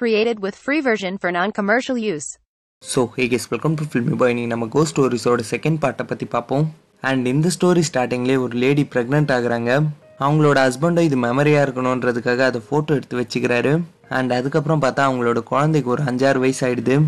Created with free version for non-commercial use. So hey guys welcome to filmy boy இன்னைக்கு நம்ம கோ ஸ்டோரிஸோட second பார்ட்டை பற்றி பார்ப்போம். அண்ட் இந்த ஸ்டோரி ஸ்டார்டிங்லேயே ஒரு லேடி ப்ரெக்னென்ட் ஆகுறாங்க. அவங்களோட ஹஸ்பண்டும் இது மெமரியாக இருக்கணுன்றதுக்காக அதை ஃபோட்டோ எடுத்து வச்சுக்கிறாரு. அண்ட் அதுக்கப்புறம் பார்த்தா அவங்களோட குழந்தைக்கு ஒரு அஞ்சாறு வயசு ஆயிடுது.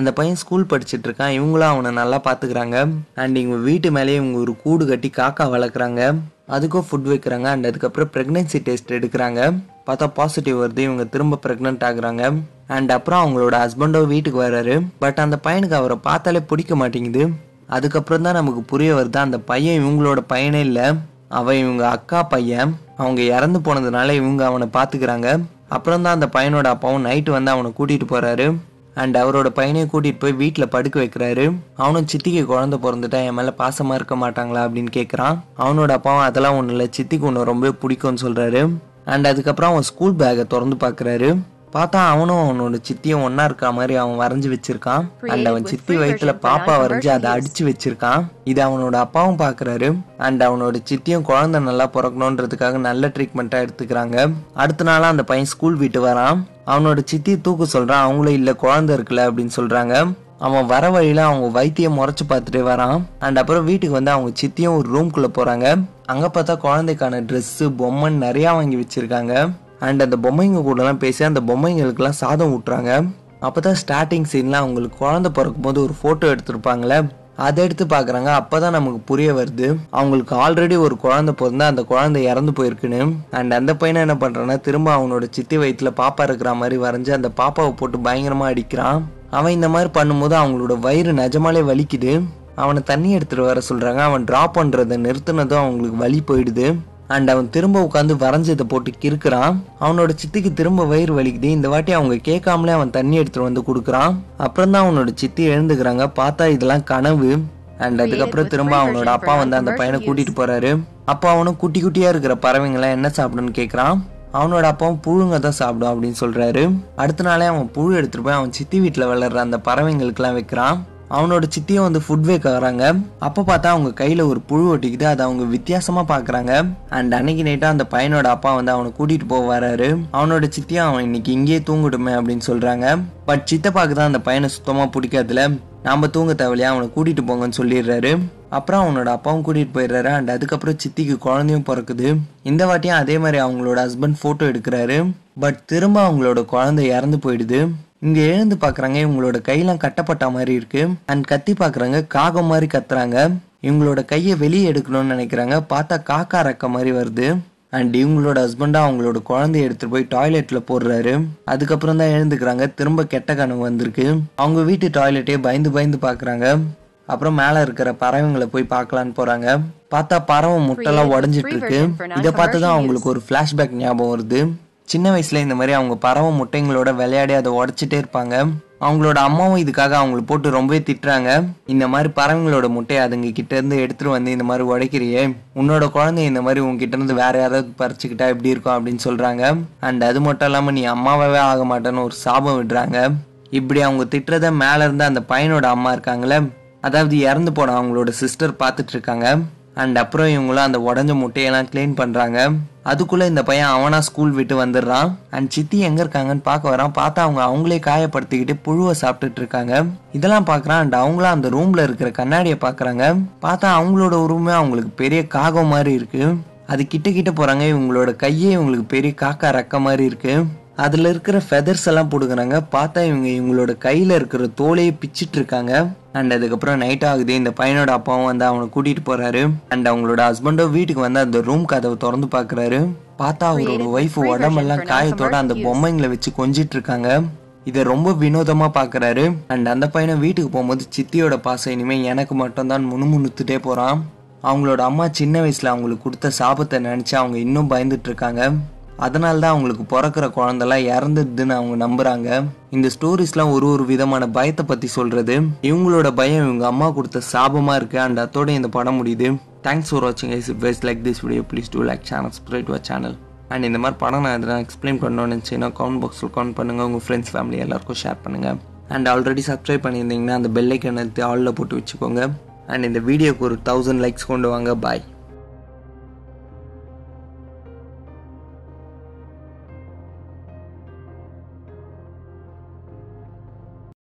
அந்த பையன் ஸ்கூல் படிச்சிட்டு இருக்கான். இவங்களும் அவனை நல்லா பார்த்துக்கிறாங்க. அண்ட் இவங்க வீட்டு மேலேயே இவங்க ஒரு கூடு கட்டி காக்கா வளர்க்குறாங்க. அதுக்கும் ஃபுட் வைக்கிறாங்க. அண்ட் அதுக்கப்புறம் ப்ரெக்னென்சி டெஸ்ட் எடுக்கிறாங்க. பார்த்தா பாசிட்டிவ் வருது. இவங்க திரும்ப ப்ரெக்னென்ட் ஆகுறாங்க. அண்ட் அப்புறம் அவங்களோட ஹஸ்பண்டோ வீட்டுக்கு வர்றாரு. பட் அந்த பையனுக்கு அவரை பார்த்தாலே பிடிக்க மாட்டேங்குது. அதுக்கப்புறம் தான் நமக்கு புரிய வருது. அந்த பையன் இவங்களோட பையனே இல்லை. அவன் இவங்க அக்கா பையன். அவங்க இறந்து போனதுனால இவங்க அவனை பார்த்துக்கிறாங்க. அப்புறம் தான் அந்த பையனோட அப்பாவும் நைட்டு வந்து அவனை கூட்டிகிட்டு போகிறாரு அண்ட் அவரோட பையனையும் கூட்டிகிட்டு போய் வீட்டில் படுக்க வைக்கிறாரு. அவனும் சித்திக்கு குழந்தை பிறந்துட்டா என் மேலே பாசமாக இருக்க மாட்டாங்களா? அப்படின்னு கேட்குறான் அவனோட அப்பாவும் அதெல்லாம் ஒன்றும் இல்லை. சித்திக்கு ஒன்று ரொம்ப பிடிக்கும்னு சொல்கிறாரு அண்ட் அதுக்கப்புறம் அவன் ஸ்கூல் பேக்கை திறந்து பார்க்குறாரு பார்த்தா அவனும் அவனோட சித்தியும் ஒன்னா இருக்க மாதிரி அவன் வரைஞ்சு வச்சிருக்கான். அண்ட் அவன் சித்தி வயிற்றுல பாப்பா வரைஞ்சு அதை அடிச்சு வச்சிருக்கான். இது அவனோட அப்பாவும் பாக்குறாரு. அண்ட் அவனோட சித்தியும் குழந்தை நல்லா பிறக்கணுன்றதுக்காக நல்ல ட்ரீட்மெண்ட்டா எடுத்துக்கிறாங்க. அடுத்த நாளா அந்த பையன் ஸ்கூல் விட்டு வரான். அவனோட சித்தி தூக்க சொல்றான் அவங்களும் இல்ல குழந்தை இருக்குல்ல அப்படின்னு சொல்றாங்க. அவன் வர வழியில அவங்க வைத்தியம் முறைச்சு பார்த்துட்டே வரான். அண்ட் அப்புறம் வீட்டுக்கு வந்து அவங்க சித்தியும் ஒரு ரூம்குள்ள போறாங்க. அங்க பார்த்தா குழந்தைக்கான ட்ரெஸ் பொம்மைன்னு நிறைய வாங்கி வச்சிருக்காங்க. அண்ட் அந்த பொம்மைங்க கூடலாம் பேசி அந்த பொம்மைங்களுக்கெல்லாம் சாதம் ஊட்டுறாங்க. அப்போ தான் ஸ்டார்டிங் சீனில் அவங்களுக்கு குழந்தை பிறக்கும் போது ஒரு ஃபோட்டோ எடுத்திருப்பாங்களே அதை எடுத்து பார்க்குறாங்க. அப்போ தான் நமக்கு புரிய வருது அவங்களுக்கு ஆல்ரெடி ஒரு குழந்தை பிறந்தா அந்த குழந்தை இறந்து போயிருக்குன்னு. அண்ட் அந்த பையனை என்ன பண்ணுறான்னா திரும்ப அவனோட சித்தி வயிற்றில் பாப்பா இருக்கிற மாதிரி வரைஞ்சி அந்த பாப்பாவை போட்டு பயங்கரமாக அடிக்கிறான். அவன் இந்த மாதிரி பண்ணும்போது அவங்களோட வயிறு நிஜமாலே வலிக்குது. அவனை தண்ணி எடுத்துகிட்டு வர சொல்கிறாங்க அவன் ட்ராப் பண்ணுறதை நிறுத்தினதும் அவங்களுக்கு வலி போயிடுது. அண்ட் அவன் திரும்ப உட்காந்து வரைஞ்சதை போட்டு கிறுக்குறான். அவனோட சித்திக்கு திரும்ப வயிறு வலிக்குது. இந்த வாட்டி அவங்க கேட்காமலே அவன் தண்ணி எடுத்துட்டு வந்து கொடுக்குறான். அப்புறம் தான் அவனோட சித்தி எழுந்துக்கிறாங்க. பார்த்தா இதெல்லாம் கனவு. அண்ட் அதுக்கப்புறம் திரும்ப அவனோட அப்பா வந்து அந்த பையனை கூட்டிட்டு போறாரு. அப்போ அவனும் குட்டி குட்டியா இருக்கிற பறவைங்களாம் என்ன சாப்பிடுன்னு கேட்குறான் அவனோட அப்பாவும் புழுங்க தான் சாப்பிடும் அப்படின்னு சொல்றாரு. அடுத்த நாளே அவன் புழு எடுத்துட்டு போய் அவன் சித்தி வீட்டில் வளர்ற அந்த பறவைங்களுக்கெல்லாம் வைக்கிறான். அவனோட சித்தியும் வந்து ஃபுட் வைக்க வராங்க அப்போ பார்த்தா அவங்க கையில் ஒரு புழு ஒட்டிக்குது அதை அவங்க வித்தியாசமாக பார்க்குறாங்க. அண்ட் அன்னைக்கு நைட்டாக அந்த பையனோட அப்பா வந்து அவனை கூட்டிகிட்டு போக வராரு. அவனோட சித்தியும் அவன் இன்னைக்கு இங்கேயே தூங்கட்டுமே அப்படின்னு சொல்கிறாங்க பட் சித்தப்பாக்கு தான் அந்த பையனை சுத்தமாக பிடிக்காதுல. நாம் தூங்க தேவையில்லையா? அவனை கூட்டிகிட்டு போங்கன்னு சொல்லிடுறாரு. அப்புறம் அவனோட அப்பாவும் கூட்டிகிட்டு போயிடுறாரு. அண்ட் அதுக்கப்புறம் சித்திக்கு குழந்தையும் பிறக்குது. இந்த வாட்டியும் அதே மாதிரி அவங்களோட ஹஸ்பண்ட் ஃபோட்டோ எடுக்கிறாரு. பட் திரும்ப அவங்களோட குழந்தை இறந்து போயிடுது. இங்க எழுந்து பாக்குறாங்க இவங்களோட கையெல்லாம் கட்டப்பட்ட மாதிரி இருக்கு. அண்ட் கத்தி பாக்குறாங்க காகம் மாதிரி கத்துறாங்க. இவங்களோட கையை வெளியே எடுக்கணும்னு நினைக்கிறாங்க. பார்த்தா காக்கா ரெக்க மாதிரி வருது. அண்ட் இவங்களோட ஹஸ்பண்டா அவங்களோட குழந்தைய எடுத்துட்டு போய் டாய்லெட்ல போடுறாரு. அதுக்கப்புறம் தான் எழுந்துக்கிறாங்க. திரும்ப கெட்ட கனவு வந்திருக்கு. அவங்க வீட்டு டாய்லெட்டே பயந்து பயந்து பாக்குறாங்க. அப்புறம் மேல இருக்கிற பறவைங்களை போய் பார்க்கலான்னு போறாங்க. பார்த்தா பறவை முட்டைலாம் உடஞ்சிட்டு இருக்கு. இதை பார்த்து தான் அவங்களுக்கு ஒரு ஃபிளாஷ்பேக் ஞாபகம் வருது. சின்ன வயசில் இந்த மாதிரி அவங்க பறவை முட்டைங்களோட விளையாடி அதை உடச்சிட்டே இருப்பாங்க. அவங்களோட அம்மாவும் இதுக்காக அவங்கள போட்டு ரொம்பவே திட்டுறாங்க. இந்த மாதிரி பறவைங்களோட முட்டையை அதுங்க கிட்ட இருந்து எடுத்துட்டு வந்து இந்த மாதிரி உடைக்கிறியே உன்னோட குழந்தை இந்த மாதிரி உங்ககிட்ட இருந்து வேற யாராவது பறிச்சுக்கிட்டா எப்படி இருக்கும் அப்படின்னு சொல்றாங்க. அண்ட் அது மட்டும் இல்லாம நீ அம்மாவே ஆக மாட்டேன்னு ஒரு சாபம் விடுறாங்க. இப்படி அவங்க திட்டுறத மேல இருந்து அந்த பையனோட அம்மா இருக்காங்களே அதாவது இறந்து போன அவங்களோட சிஸ்டர் பார்த்துட்டு இருக்காங்க. அண்ட் அப்புறம் இவங்களும் அந்த உடஞ்ச முட்டையெல்லாம் க்ளீன் பண்ணுறாங்க அதுக்குள்ளே இந்த பையன் அவனா ஸ்கூல் விட்டு வந்துடுறான். அண்ட் சித்தி எங்கே இருக்காங்கன்னு பார்க்க வரான். பார்த்தா அவங்க அவங்களே காயப்படுத்திக்கிட்டு புழுவை சாப்பிட்டுட்டு இருக்காங்க. இதெல்லாம் பார்க்குறான். அண்ட் அவங்களும் அந்த ரூமில் இருக்கிற கண்ணாடியை பார்க்குறாங்க. பார்த்தா அவங்களோட உருவமே அவங்களுக்கு பெரிய காகம் மாதிரி இருக்குது அது கிட்ட கிட்ட போகிறாங்க இவங்களோட கையே இவங்களுக்கு பெரிய காக்கா ரக்க மாதிரி இருக்குது அதுல இருக்கிற ஃபெதர்ஸ் எல்லாம் போடுக்கிறாங்க பார்த்தா இவங்க இவங்களோட கையில இருக்கிற தோலையை பிச்சிட்டு இருக்காங்க. அண்ட் அதுக்கப்புறம் நைட் ஆகுது. இந்த பையனோட அப்பாவும் வந்து அவனை கூட்டிட்டு போறாரு. அண்ட் அவங்களோட ஹஸ்பண்டோ வீட்டுக்கு வந்து அந்த ரூம் கதவை திறந்து பாக்குறாரு பார்த்தா அவரோட ஒய்ஃப் உடம்பெல்லாம் காயத்தோட அந்த பொம்மைங்களை வச்சு கொஞ்சிட்டு இருக்காங்க. இதை ரொம்ப வினோதமா பாக்குறாரு அண்ட் அந்த பையனை வீட்டுக்கு போகும்போது சித்தியோட பாசம் இனிமே எனக்கு மட்டும்தான் முணுமுணுத்துட்டே போறான். அவங்களோட அம்மா சின்ன வயசுல அவங்களுக்கு கொடுத்த சாபத்தை நினைச்சு அவங்க இன்னும் பயந்துட்டு இருக்காங்க. அதனால தான் அவங்களுக்கு பிறக்கிற குழந்தெல்லாம் இறந்துடுதுன்னு அவங்க நம்புகிறாங்க இந்த ஸ்டோரிஸ்லாம் ஒரு ஒரு விதமான பயத்தை பற்றி சொல்கிறது இவங்களோட பயம் இவங்க அம்மா கொடுத்த சாபமாக இருக்குது அண்ட் அதோட இந்த படம் முடியுது. தேங்க்ஸ் ஃபார் வாட்சிங் guys if like this video please do like channel spread our channel and இந்த மாதிரி படம் நான் எதனா எக்ஸ்பிளைன் பண்ணணும்னு நினச்சிங்கன்னா கமெண்ட் பாக்ஸில் கமெண்ட் பண்ணுங்கள் உங்கள் ஃப்ரெண்ட்ஸ் ஃபேமிலி எல்லாருக்கும் ஷேர் பண்ணுங்கள் அண்ட் ஆல்ரெடி சப்ஸ்கிரைப் பண்ணியிருந்தீங்கன்னா அந்த பெல்லைக்கன் எடுத்து ஆலில் போட்டு வச்சுக்கோங்க. அண்ட் இந்த வீடியோக்கு ஒரு தௌசண்ட் லைக்ஸ் கொண்டு வாங்க. பாய்